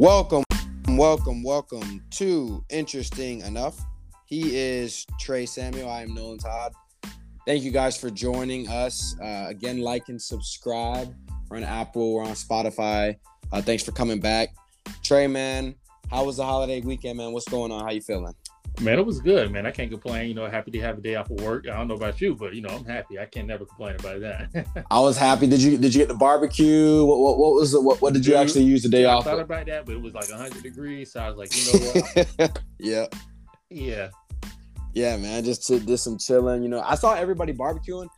Welcome, welcome, welcome to Interesting Enough. He is Trey Samuel. I am Nolan Todd. Thank you guys for joining us. Uh, again, like and subscribe. We're on Apple, we're on Spotify. Uh, thanks for coming back. Trey, man, how was the holiday weekend, man? What's going on? How you feeling? Man, it was good, man. I can't complain. You know, happy to have a day off of work. I don't know about you, but you know, I'm happy. I can't never complain about that. I was happy. Did you did you get the barbecue? What what, what was it? What, what did you actually use the day I off? thought about that, but it was like 100 degrees, so I was like, you know what? yeah, yeah, yeah, man. Just to, did some chilling. You know, I saw everybody barbecuing,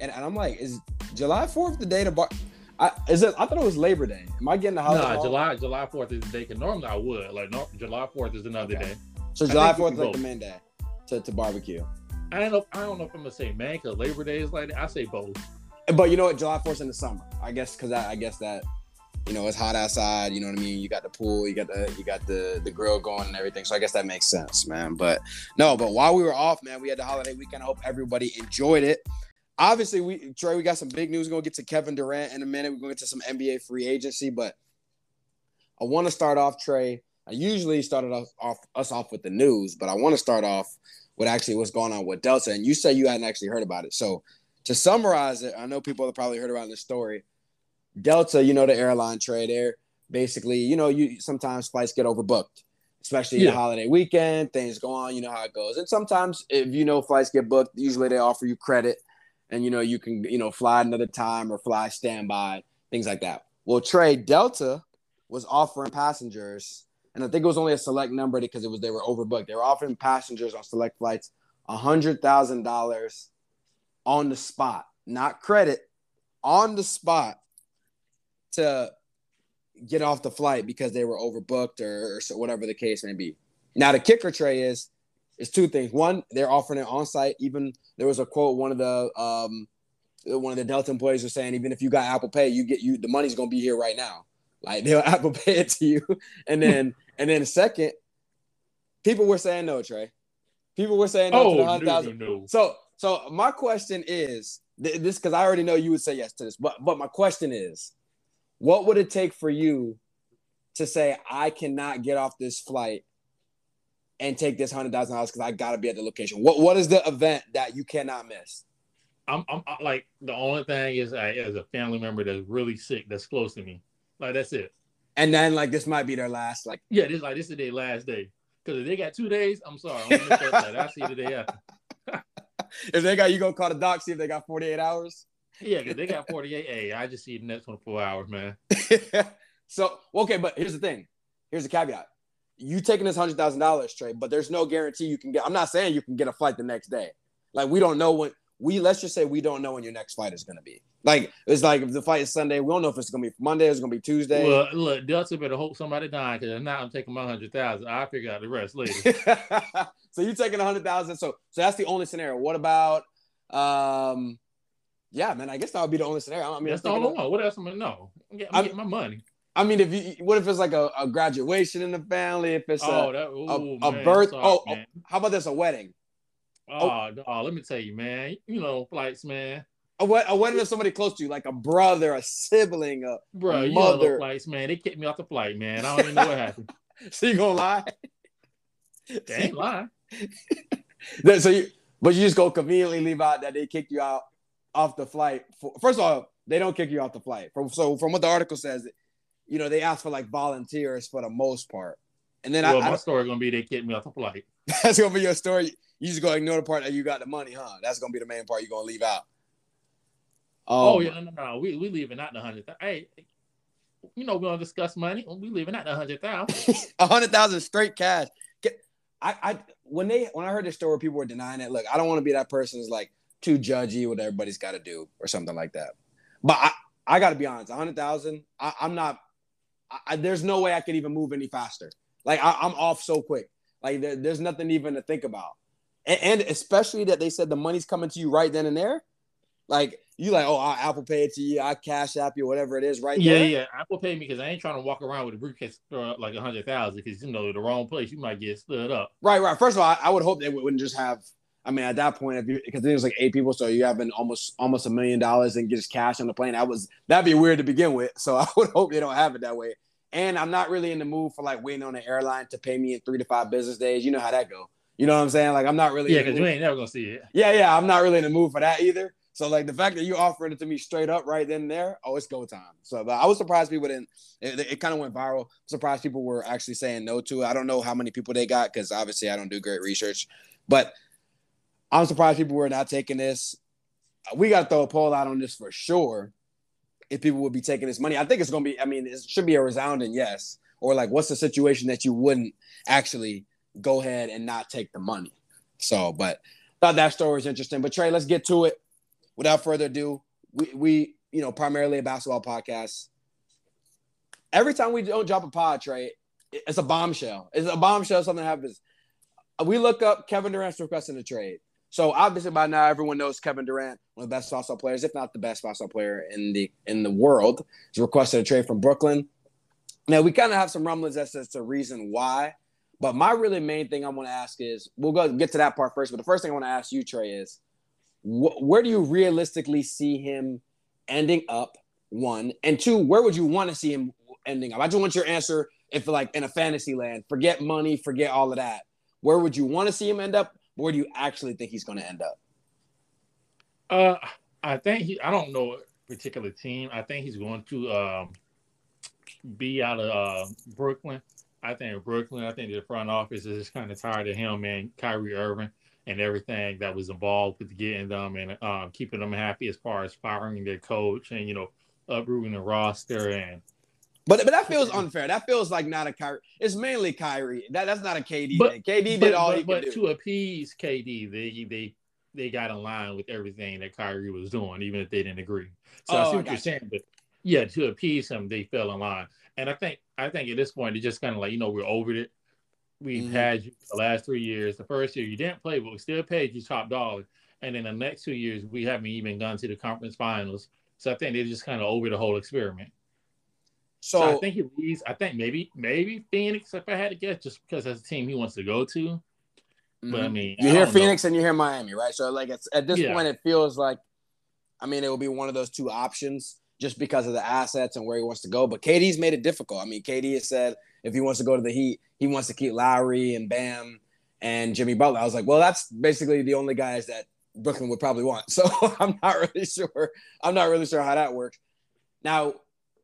and, and I'm like, is July Fourth the day to bar? I, is it? I thought it was Labor Day. Am I getting the holiday? Nah. July July 4th is the day. Cause normally I would like no, July 4th is another Okay. day. So July Fourth is like the main day to, to barbecue. I don't know. I don't know if I'm gonna say man, cause Labor Day is like that. I say both. But you know what? July Fourth in the summer. I guess because I, I guess that you know it's hot outside. You know what I mean? You got the pool, you got the you got the the grill going and everything. So I guess that makes sense, man. But no, but while we were off, man, we had the holiday weekend. I hope everybody enjoyed it. Obviously, we Trey, we got some big news. We're gonna get to Kevin Durant in a minute. We're gonna get to some NBA free agency, but I want to start off, Trey. I usually started off, off us off with the news, but I want to start off with actually what's going on with Delta. And you say you hadn't actually heard about it. So to summarize it, I know people have probably heard about this story. Delta, you know, the airline trade there. Basically, you know, you sometimes flights get overbooked, especially Yeah. the holiday weekend. Things go on, you know how it goes. And sometimes, if you know flights get booked, usually they offer you credit, and you know you can, you know, fly another time or fly standby, things like that. Well, Trey Delta was offering passengers, and I think it was only a select number because it was they were overbooked. They were offering passengers on select flights hundred thousand dollars on the spot, not credit, on the spot to get off the flight because they were overbooked or, or whatever the case may be. Now the kicker Trey is is two things. One, they're offering it on site. Even there was a quote one of the um one of the Delta employees was saying, even if you got Apple Pay, you get you the money's gonna be here right now. Like they'll Apple Pay it to you, and then and then second, people were saying no, Trey. People were saying no to the Oh, hundred no, no. So, so my question is th- this because I already know you would say yes to this, but but my question is, what would it take for you to say I cannot get off this flight and take this hundred thousand dollars because I got to be at the location? What what is the event that you cannot miss? I'm, I'm I- like the only thing is I, as a family member that's really sick that's close to me. Like that's it. And then like this might be their last like Yeah, this like this is their last day. Because if they got two days, I'm sorry. I'm that. I'll see you the day after. if they got you gonna call the doc see if they got forty eight hours. Yeah, because they got 48. Hey, I just see the next 24 hours, man. so okay, but here's the thing. Here's the caveat. You taking this hundred thousand dollars Trey, but there's no guarantee you can get. I'm not saying you can get a flight the next day. Like we don't know when we let's just say we don't know when your next fight is gonna be. Like it's like if the fight is Sunday, we don't know if it's gonna be Monday, it's gonna be Tuesday. Well, look, Delta better hope somebody dying because now I'm taking my 100,000. I'll figure out the rest later. so you're taking a hundred thousand. So so that's the only scenario. What about um yeah, man, I guess that would be the only scenario. I mean, That's the only one. What else am I know? I'm getting, I'm- I'm getting my money. I mean, if you what if it's like a, a graduation in the family? If it's Oh, a, that, a, ooh, a man, birth. sorry, oh, oh, man. how about this? A wedding. Oh, oh, let me tell you, man. You know, flights, man. A, wed- a wedding of somebody close to you, like a brother, a sibling. A, Bro, you Mother. know flights, man. They kicked me off the flight, man. I don't even know what happened. so you gonna lie? They ain't. Then- so you, but you just go conveniently leave out that they kicked you out off the flight. For, first of all, they don't kick you off the flight. From, so from what the article says, you know they ask for like volunteers for the most part, and then Well, I, I, my story gonna be they kicked me off the flight. that's gonna be your story. You just gonna ignore the part that you got the money, huh? That's gonna be the main part you're gonna leave out. Oh, Um, yeah, no, no, no. We we leaving out the hundred. Hey, you know we're gonna discuss money. We leaving out the hundred thousand. a hundred thousand straight cash. Get- I, I when they when I heard this story, people were denying it. Look, I don't want to be that person who's like too judgy what everybody's got to do or something like that. But I, I got to be honest, a hundred thousand. I'm not. I, I- there's no way I could even move any faster. Like I, I'm off so quick. Like there, there's nothing even to think about. And, and especially that they said the money's coming to you right then and there. Like you like, oh, I Apple Pay it to you, I Cash App you, whatever it is, right Yeah, there. yeah. Apple pay me because I ain't trying to walk around with a briefcase for like a hundred thousand because you know the wrong place you might get stood up. Right, right. First of all, I, I would hope they wouldn't just have. I mean, at that point, if you because there's like eight people, so you having almost almost a million dollars and just cash on the plane. That was that'd be weird to begin with. So I would hope they don't have it that way. and I'm not really in the mood for like waiting on an airline to pay me in three to five business days. You know how that go. You know what I'm saying? Like I'm not really yeah, because you ain't never gonna see it. Yeah, yeah, I'm not really in the mood for that either. So like the fact that you offering it to me straight up right then and there, oh, it's go time. So I was surprised people didn't. It, it kind of went viral. I'm surprised people were actually saying no to it. I don't know how many people they got because obviously I don't do great research, but I'm surprised people were not taking this. We got to throw a poll out on this for sure. If people would be taking this money, I think it's gonna be. I mean, it should be a resounding yes. Or like, what's the situation that you wouldn't actually go ahead and not take the money? So, but thought that story was interesting. But Trey, let's get to it without further ado, we, we you know, primarily a basketball podcast. Every time we don't drop a pod, Trey, it's a bombshell. It's a bombshell. Something happens. We look up Kevin Durant's requesting a trade. So obviously by now everyone knows Kevin Durant, one of the best basketball players, if not the best basketball player in the in the world, is requested a trade from Brooklyn. Now we kind of have some rumblings as to the reason why, but my really main thing I want to ask is we'll go get to that part first. But the first thing I want to ask you, Trey, is wh- where do you realistically see him ending up? One and two, where would you want to see him ending up? I just want your answer. If like in a fantasy land, forget money, forget all of that. Where would you want to see him end up? Where do you actually think he's going to end up? Uh, I think he. I don't know a particular team. I think he's going to um, be out of uh, Brooklyn. I think Brooklyn. I think the front office is just kind of tired of him and Kyrie Irving and everything that was involved with getting them and um, keeping them happy as far as firing their coach and you know uprooting the roster and. But but that feels unfair. That feels like not a Kyrie. It's mainly Kyrie. That that's not a KD but, thing. KD but, did all but, he but could do. to appease KD, they they they got in line with everything that Kyrie was doing, even if they didn't agree. So Oh, I I see what got you're you. saying, but yeah, to appease him, they fell in line. And I think I think at this point, it's just kind of like you know we're over it. We've Mhm. had you the last three years. The first year you didn't play, but we still paid you top dollar. And then the next two years we haven't even gone to the conference finals. So I think they're just kind of over the whole experiment. So, So, I think he leaves. I think maybe maybe Phoenix, if I had to guess, just because that's a team he wants to go to. But I mhm. mean, you I hear don't know. Phoenix and you hear Miami, right? So like it's at this Yeah. point, it feels like, I mean, it will be one of those two options just because of the assets and where he wants to go. But KD's made it difficult. I mean, KD has said if he wants to go to the Heat, he wants to keep Lowry and Bam and Jimmy Butler. I was like, well, that's basically the only guys that Brooklyn would probably want. So I'm not really sure. I'm not really sure how that works. Now,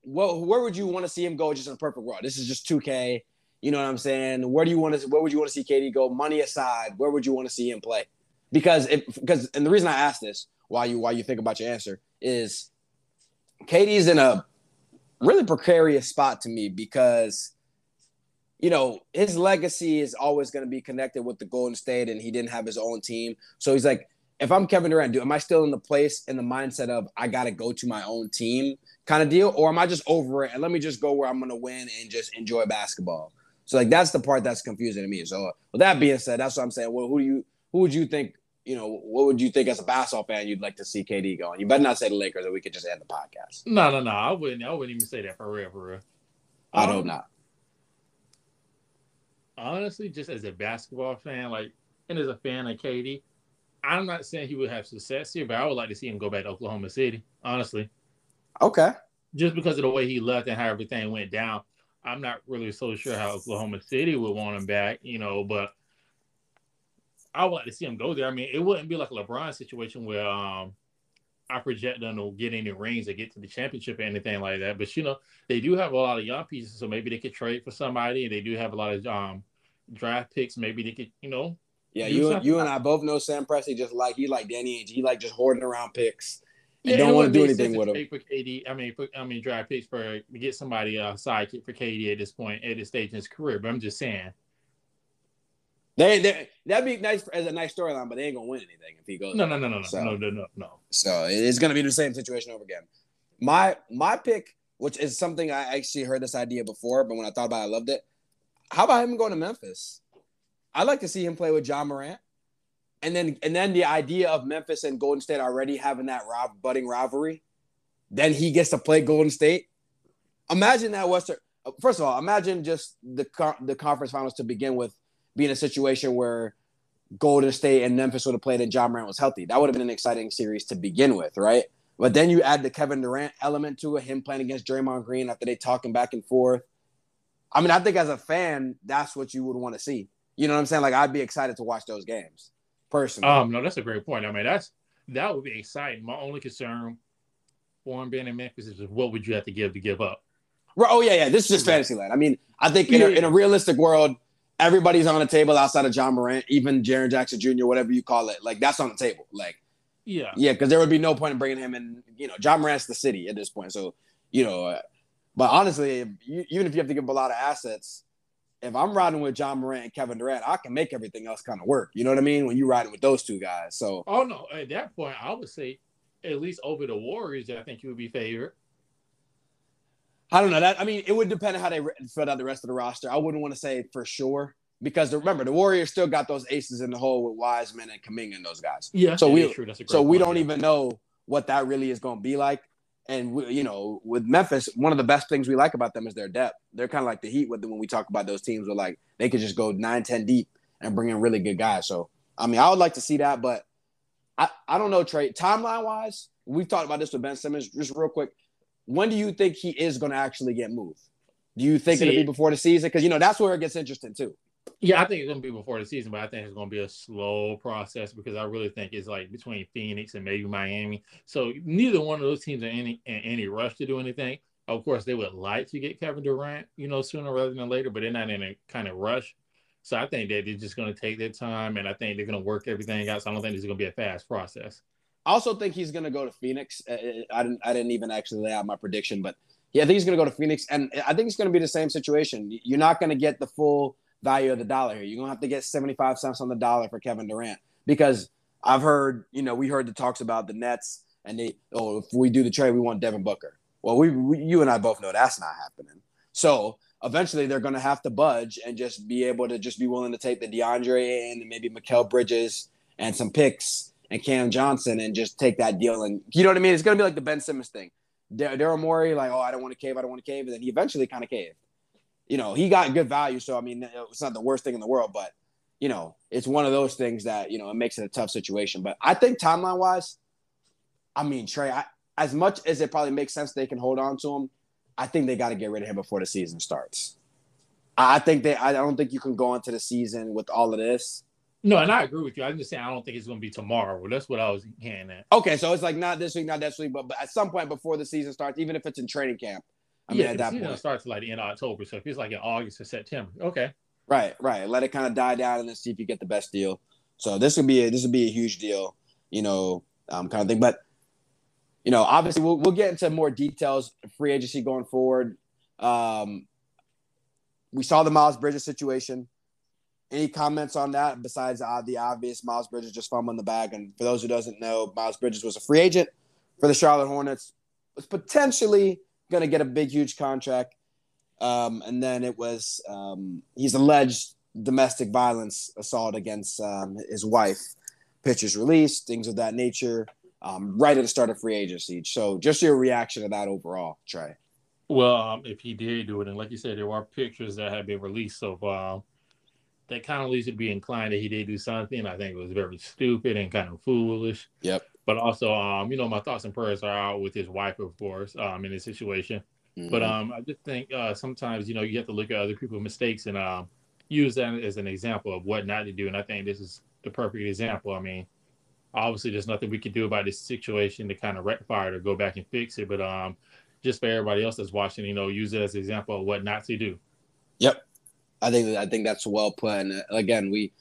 what, where would you want to see him go just in a perfect world? This is just 2K. You know what I'm saying? Where do you want to? Where would you want to see KD go? Money aside, where would you want to see him play? Because because and the reason I ask this, why you why you think about your answer, is KD's in a really precarious spot to me because you know his legacy is always going to be connected with the Golden State, and he didn't have his own team. So he's like, if I'm Kevin Durant, do am I still in the place in the mindset of I got to go to my own team kind of deal, or am I just over it and let me just go where I'm going to win and just enjoy basketball? So like that's the part that's confusing to me. So with that being said, that's what I'm saying. Well, who do you who would you think? You know, what would you think as a basketball fan you'd like to see KD going? You better not say the Lakers, or we could just end the podcast. No, no, no. I wouldn't. I wouldn't even say that for real, for real. I Um, hope not. honestly, just as a basketball fan, like, and as a fan of KD, I'm not saying he would have success here, but I would like to see him go back to Oklahoma City. Honestly, Okay. just because of the way he left and how everything went down, I'm not really so sure how Oklahoma City would want him back. You know, but I would like to see him go there. I mean, it wouldn't be like a LeBron situation where um I project them to get any rings or get to the championship or anything like that. But you know, they do have a lot of young pieces, so maybe they could trade for somebody. And they do have a lot of um draft picks. Maybe they could, you know, Yeah, you something. you and I both know Sam Presti just like he like Danny Ainge. He like just hoarding around picks. and it don't want to do anything with him. For KD, I mean, for, I mean, draft picks for get somebody a sidekick for KD at this point at this stage in his career. But I'm just saying, They, they that'd be nice as a nice storyline, but they ain't gonna win anything if he goes. no, no, no, no, no, So- no, no, no, no. So it's gonna be the same situation over again. My my pick, which is something I actually heard this idea before, but when I thought about it, I loved it. How about him going to Memphis? I'd like to see him play with Ja Morant. And then and then the idea of Memphis and Golden State already having that riv- budding rivalry, then he gets to play Golden State. Imagine that Western. First of all, imagine just the the conference finals to begin with being a situation where Golden State and Memphis would have played and Ja Morant was healthy. That would have been an exciting series to begin with, right? But then you add the Kevin Durant element to it, him playing against Draymond Green after they talking back and forth. I mean, I think as a fan, that's what you would want to see. You know what I'm saying? Like I'd be excited to watch those games personally. Um, no, that's a great point. I mean, that's that would be exciting. My only concern for him being in Memphis is what would you have to give to give up? Oh yeah, yeah. This is just fantasy land. I mean, I think in, a, in a realistic world, everybody's on the table outside of Ja Morant, even Jaren Jackson Jr., whatever you call it. Like that's on the table. Like, yeah, yeah, because there would be no point in bringing him in. You know, Ja Morant's the city at this point, so you know. Uh, but honestly, if you, even if you have to give up a lot of assets, if I'm riding with Ja Morant and Kevin Durant, I can make everything else kind of work. You know what I mean? When you're riding with those two guys, so oh no, at that point, I would say at least over the Warriors, I think you would be favored. I don't know that. I mean, it would depend on how they filled out the rest of the roster. I wouldn't want to say for sure because remember the Warriors still got those aces in the hole with Wiseman and Kuminga and those guys. Yeah, so we true. so point, we don't yeah. even know what that really is going to be like. And we, you know, with Memphis, one of the best things we like about them is their depth. They're kind of like the Heat with when we talk about those teams where like they could just go 9, 10 deep and bring in really good guys. So I mean, I would like to see that, but I, I don't know, Trey. Timeline wise, we've talked about this with Ben Simmons. Just real quick, when do you think he is going to actually get moved? Do you think See- it'll be before the season? Because you know that's where it gets interesting too. Yeah, I think it's gonna be before the season, but I think it's gonna be a slow process because I really think it's like between Phoenix and maybe Miami. So neither one of those teams are any in any rush to do anything. Of course, they would like to get Kevin Durant, you know, sooner rather than later, but they're not in a kind of rush. So I think that they're just gonna take their time, and I think they're gonna work everything out. So I don't think it's gonna be a fast process. I also think he's going to go to Phoenix. Uh, I didn't. I didn't even actually lay out my prediction, but yeah, I think he's going to go to Phoenix, and I think it's going to be the same situation. You're not going to get the full value of the dollar here. You're going to have to get 75 cents on the dollar for Kevin Durant because I've heard, you know, we heard the talks about the Nets, and they, oh, if we do the trade, we want Devin Booker. Well, we, we you and I both know that's not happening. So eventually, they're going to have to budge and just be able to just be willing to take the DeAndre and maybe Mikal Bridges and some picks and Cam Johnson and just take that deal. And you know what I mean? It's going to be like the Ben Simmons thing. Dar- Daryl Morey, like, oh, I don't want to cave, I don't want to cave, and then he eventually kind of caved. You know, he got good value, so I mean, it's not the worst thing in the world, but you know, it's one of those things that you know it makes it a tough situation. But I think timeline wise, I mean, Trey, I, as much as it probably makes sense they can hold on to him, I think they got to get rid of him before the season starts. I I think they. I don't think you can go into the season with all of this. No, and I agree with you. I'm just saying I don't think it's gonna be tomorrow. Well, that's what I was getting at. Okay, so it's like not this week, not this week, but, but at some point before the season starts, even if it's in training camp. I mean, yeah, at the that point, starts like of October. So if it's like in August or September, okay. right, right. Let it kind of die down and then see if you get the best deal. So this would be a, this would be a huge deal, you know, um, kind of thing. But you know, obviously, we'll we'll get into more details free agency going forward. Um, we saw the Miles Bridges situation. Any comments on that besides uh, the obvious Miles Bridges just fumbling the bag? And for those who doesn't know, Miles Bridges was a free agent for the Charlotte Hornets. Was potentially going to get a big, huge contract. Um, and then it was um, he's alleged domestic violence assault against um, his wife. Pictures released, things of that nature, um, right at the start of free agency. So, just your reaction to that overall, Trey. Well, um, if he did do it, and like you said, there are pictures that have been released so far. That kind of leads you to be inclined that he did do something. I think it was very stupid and kind of foolish. Yep. But also, um, you know, my thoughts and prayers are out with his wife, of course, um, in this situation. But Mhm. um, I just think uh, sometimes you know you have to look at other people's mistakes and um, use that as an example of what not to do. And I think this is the perfect example. I mean, obviously there's nothing we can do about this situation to kind of rectify it or go back and fix it. But um, just for everybody else that's watching, you know, use it as an example of what not to do. Yep. I think I think that's well put. And uh, again, we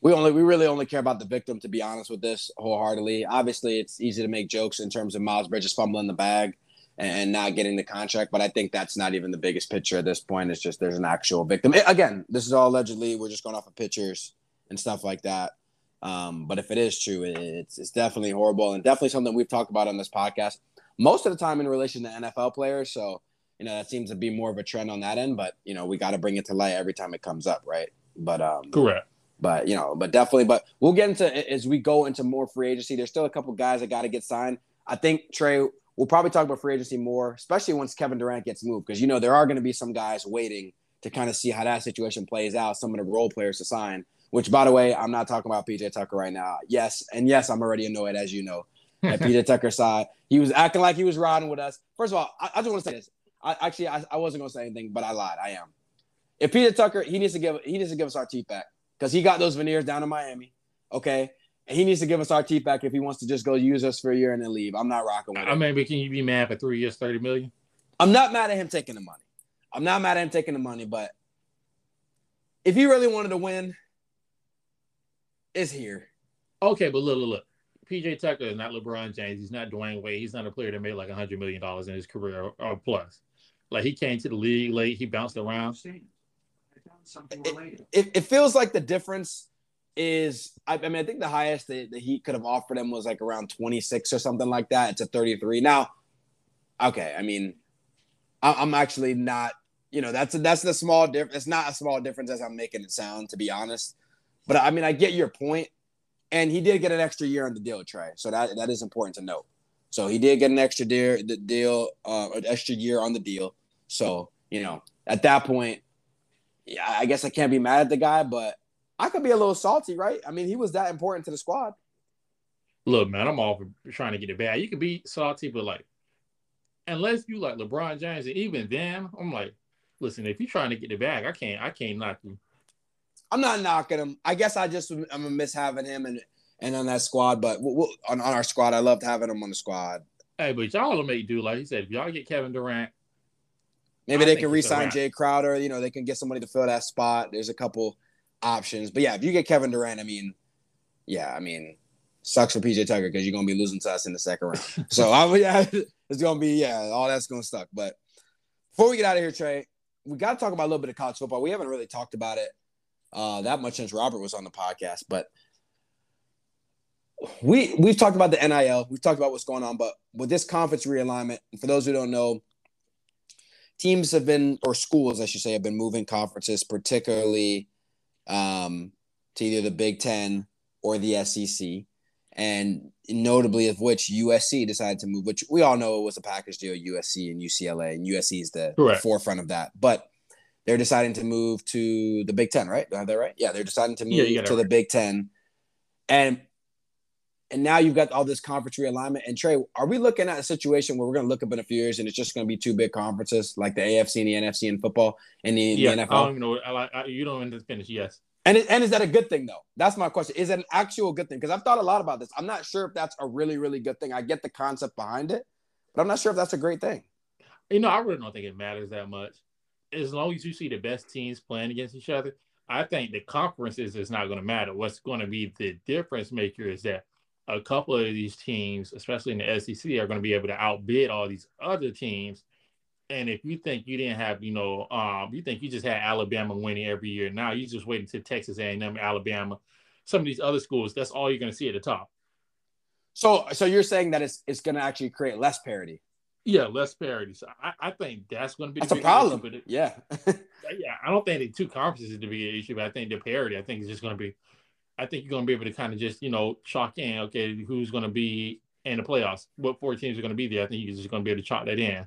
we only we really only care about the victim to be honest with this wholeheartedly. Obviously, it's easy to make jokes in terms of Miles Bridges fumbling the bag and, not getting the contract, but I think that's not even the biggest picture at this point. It's just there's an actual victim. I- again, this is all allegedly. We're just going off of pictures and stuff like that. Um, but if it is true, it- it's it's definitely horrible and definitely something we've talked about on this podcast most of the time in relation to NFL players. So you know that seems to be more of a trend on that end. But you know we got to bring it to light every time it comes up, right? But um, Correct. but you know, but definitely. But we'll get into as we go into more free agency. There's still a couple guys that got to get signed. I think Trey. We'll probably talk about free agency more, especially once Kevin Durant gets moved, because you know there are going to be some guys waiting to kind of see how that situation plays out. Some of the role players to sign. Which, by the way, I'm not talking about PJ Tucker right now. Yes, and yes, I'm already annoyed, as you know, at PJ Tucker's side. He was acting like he was riding with us. First of all, I, I just want to say this. I actually I, I wasn't going to say anything, but I lied. I am. if PJ Tucker, he needs to give he needs to give us our teeth back because he got those veneers down in Miami. Okay. And he needs to give us our teeth back if he wants to just go use us for a year and then leave. I'm not rocking with I it. mean, but can you be mad for three years, thirty million? I'm not mad at him taking the money. I'm not mad at him taking the money, but if he really wanted to win, it's here. Okay, but look, look, look. PJ Tucker is not LeBron James. He's not Dwyane Wade. He's not a player that made like hundred million dollars in his career or, or plus. Like he came to the league late. He bounced around. Related. It, it feels like the difference is I, I mean I think the highest that the Heat could have offered him was like around 26 or something like that. It's a 33 now. Okay, I mean, I, I'm actually not. You know, that's a, that's the small difference. It's not a small difference as I'm making it sound, to be honest. But I mean, I get your point. and he did get an extra year on the deal, Trey. So that that is important to note. So he did get an extra deal, the deal, uh, an extra year on the deal. So you know, at that point, yeah, I guess I can't be mad at the guy, but I could be a little salty, right? I mean, he was that important to the squad. Look, man, I'm all for trying to get it back. You can be salty, but like, unless you like LeBron James, and even then, I'm like, listen, if you're trying to get it back, I can't, I can't knock you. I'm not knocking him. I guess I just I'm gonna miss having him and and on that squad, but we'll, we'll, on, on our squad, I loved having him on the squad. Hey, but y'all will make do like he said. If y'all get Kevin Durant, Maybe I they can re-sign. Jay Crowder. You know, they can get somebody to fill that spot. There's a couple options, but yeah, if you get Kevin Durant, I mean, yeah, I mean, sucks for PJ Tucker because you're gonna be losing to us in the second round. so I, yeah, it's gonna be yeah, all that's gonna suck. But before we get out of here, Trey, we got to talk about a little bit of college football. We haven't really talked about it uh, that much since Robert was on the podcast, but we we've talked about the NIL. We've talked about what's going on, but with this conference realignment, for those who don't know, teams have been or schools, I should say, have been moving conferences, particularly um, to either the Big Ten or the SEC, and notably of which USC decided to move, which we all know it was a package deal, USC and UCLA, and USC is the Correct. forefront of that, but. They're deciding to move to the Big Ten, right? Do I have that right? Yeah, they're deciding to move Yeah, to the right. Big Ten, and and now you've got all this conference realignment. And Trey, are we looking at a situation where we're going to look up in a few years and it's just going to be two big conferences like the AFC and the NFC in football and the, yeah, the I don't even know. I like I, you don't even finish. Yes, and it, and is that a good thing though? That's my question. Is it an actual good thing? Because I've thought a lot about this. I'm not sure if that's a really really good thing. I get the concept behind it, but I'm not sure if that's a great thing. you know, I really don't think it matters that much. As long as you see the best teams playing against each other, I think the conferences is not going to matter. What's going to be the difference maker is that a couple of these teams, especially in the SEC, are going to be able to outbid all these other teams. And if you think you didn't have, you know, um, you think you just had Alabama winning every year, now you just wait until Texas A&M, Alabama, some of these other schools. That's all you're going to see at the top. So so you're saying that it's it's going to actually create less parity. Yeah, less parity. So I, I think that's going to be the That's a problem. issue, but it- Yeah. yeah, I don't think the two conferences is the big issue, but I think the parity. I think it's just going to be. I think you're going to be able to kind of just you know chalk in okay who's going to be in the playoffs, what four teams are going to be there. I think you're just going to be able to chalk that in.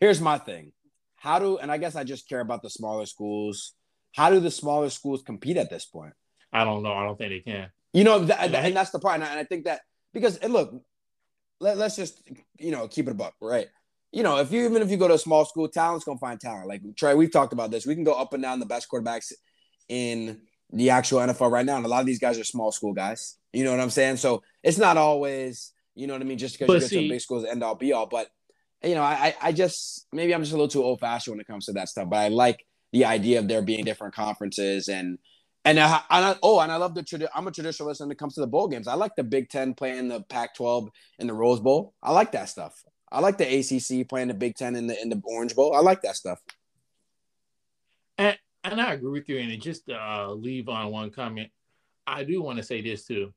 Here's my thing. How do and I guess I just care about the smaller schools. How do the smaller schools compete at this point? I don't know. I don't think they can. You know, that, and that's the part. And I, and I think that because and look, let, let's just you know keep it a buck, right? You know, if you even if you go to a small school, talent's gonna find talent. Like Trey, we've talked about this. We can go up and down the best quarterbacks in the actual NFL right now, and a lot of these guys are small school guys. You know what I'm saying? So it's not always, you know what I mean, just because you get to see- big schools end all be all. But you know, I I just maybe I'm just a little too old fashioned when it comes to that stuff. But I like the idea of there being different conferences and and I, and I, oh, and I love the tradi- I'm a traditionalist when it comes to the bowl games. I like the Big Ten playing the Pac-12 in the Rose Bowl. I like that stuff. I like the ACC playing the Big Ten in the in the Orange Bowl. I like that stuff. And I agree with you. And just uh, leave on one comment, I do want to say this too.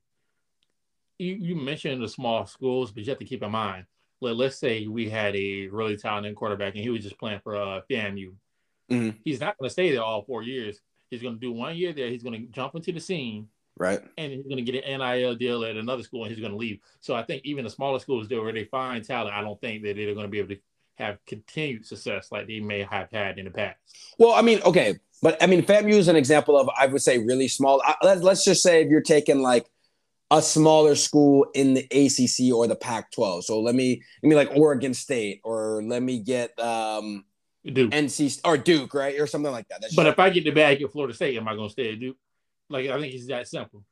You you mentioned the small schools, but you have to keep in mind. Let, let's say we had a really talented quarterback and he was just playing for uh, FAMU. Mhm. He's not going to stay there all four years. He's going to do one year there. He's going to jump into the scene Right. and he's going to get an NIL deal at another school and he's going to leave. So I think even the smaller schools do where they find talent, I don't think that they're going to be able to have continued success like they may have had in the past. Well, I mean, okay, but I mean, FAMU is an example of I would say really small. I, let, let's just say if you're taking like a smaller school in the ACC or the Pac-12. So let me let me like Oregon State or let me get um Duke. NC or Duke, right, or something like that. That's but if I get the bag at Florida State, am I going to stay at Duke? Like I think it's that simple.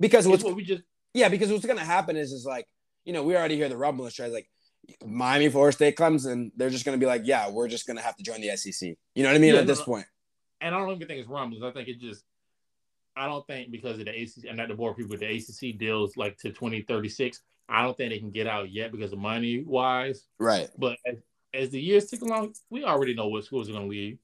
because what's what we just yeah, because what's gonna happen is is like you know we already hear the rumblings, Trey, like Miami, Florida State, Clemson. They're just gonna be like, yeah, we're just gonna have to join the SEC. You know what I mean? Yeah, At this no. point, and I don't even think it's rumblings. I think it just I don't think because of the ACC and not the board people, the ACC deals like to 2036. I don't think they can get out yet because of money wise. right? But as, as the years tick along, we already know what schools are going to leave.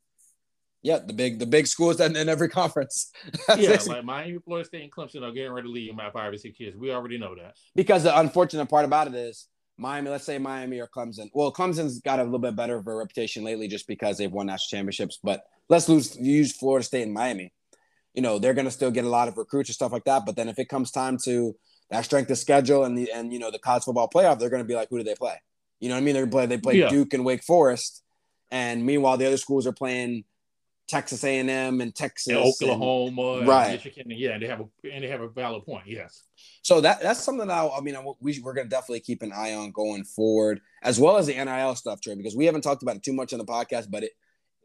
Yeah, the big the big schools in, in every conference. Yeah, like Miami, Florida State, and Clemson are getting ready to leave in about five or six years. We already know that. because the unfortunate part about it is Miami. Let's say Miami or Clemson. Well, Clemson's got a little bit better of a reputation lately just because they've won national championships. But let's lose use Florida State and Miami. You know they're going to still get a lot of recruits and stuff like that. But then if it comes time to that strength of schedule and the and you know the college football playoff, they're going to be like, who do they play? You know what I mean? They're play they play Yeah. Duke and Wake Forest, and meanwhile the other schools are playing Texas A and M and Texas And Oklahoma, and Right. Michigan, yeah, they have a and they have a valid point. Yes, So that that's something that I, I mean we we're gonna definitely keep an eye on going forward, as well as the NIL stuff, Trey, because we haven't talked about it too much on the podcast, but it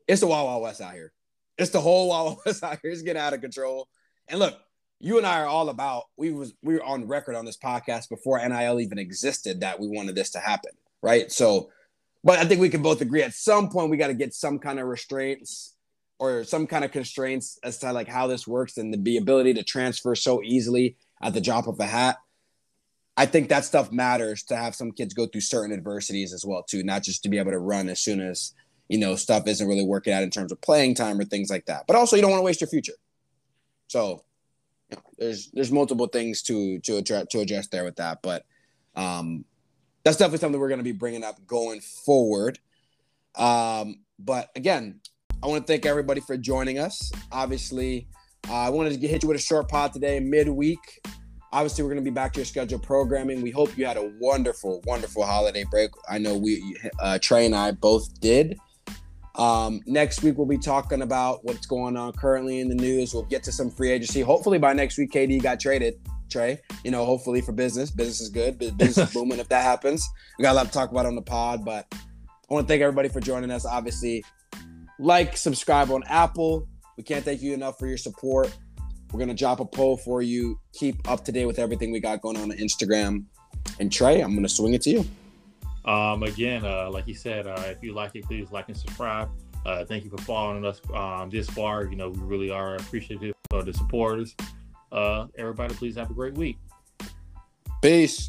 it's the Wild Wild West out here. It's the whole Wild Wild West out here. It's getting out of control. And look, you and I are all about. We was we were on record on this podcast before NIL even existed that we wanted this to happen, right? So, but I think we can both agree at some point we got to get some kind of restraints or some kind of constraints as to like how this works and the, the ability to transfer so easily at the drop of a hat. I think that stuff matters to have some kids go through certain adversities as well too, not just to be able to run as soon as you know stuff isn't really working out in terms of playing time or things like that. But also, you don't want to waste your future. So, you know, there's there's multiple things to to address to address there with that, but um, that's definitely something we're going to be bringing up going forward. Um, but again, I want to thank everybody for joining us. Obviously, uh, I wanted to hit you with a short pod today, midweek. Obviously, we're going to be back to your scheduled programming. We hope you had a wonderful, wonderful holiday break. I know we, uh, Trey and I both did. Um, next week, we'll be talking about what's going on currently in the news. We'll get to some free agency. Hopefully, by next week, KD got traded. Trey, you know, hopefully for business. Business is good. Business is booming if that happens. We got a lot to talk about on the pod, but I want to thank everybody for joining us. Obviously, like, subscribe on Apple. We can't thank you enough for your support. We're gonna drop a poll for you. Keep up to date with everything we got going on on Instagram. And Trey, I'm gonna swing it to you. Um, again, uh, like you said, uh, if you like it, please like and subscribe. Uh, thank you for following us um, this far. You know, we really are appreciative of the supporters. Uh, everybody, please have a great week. Peace.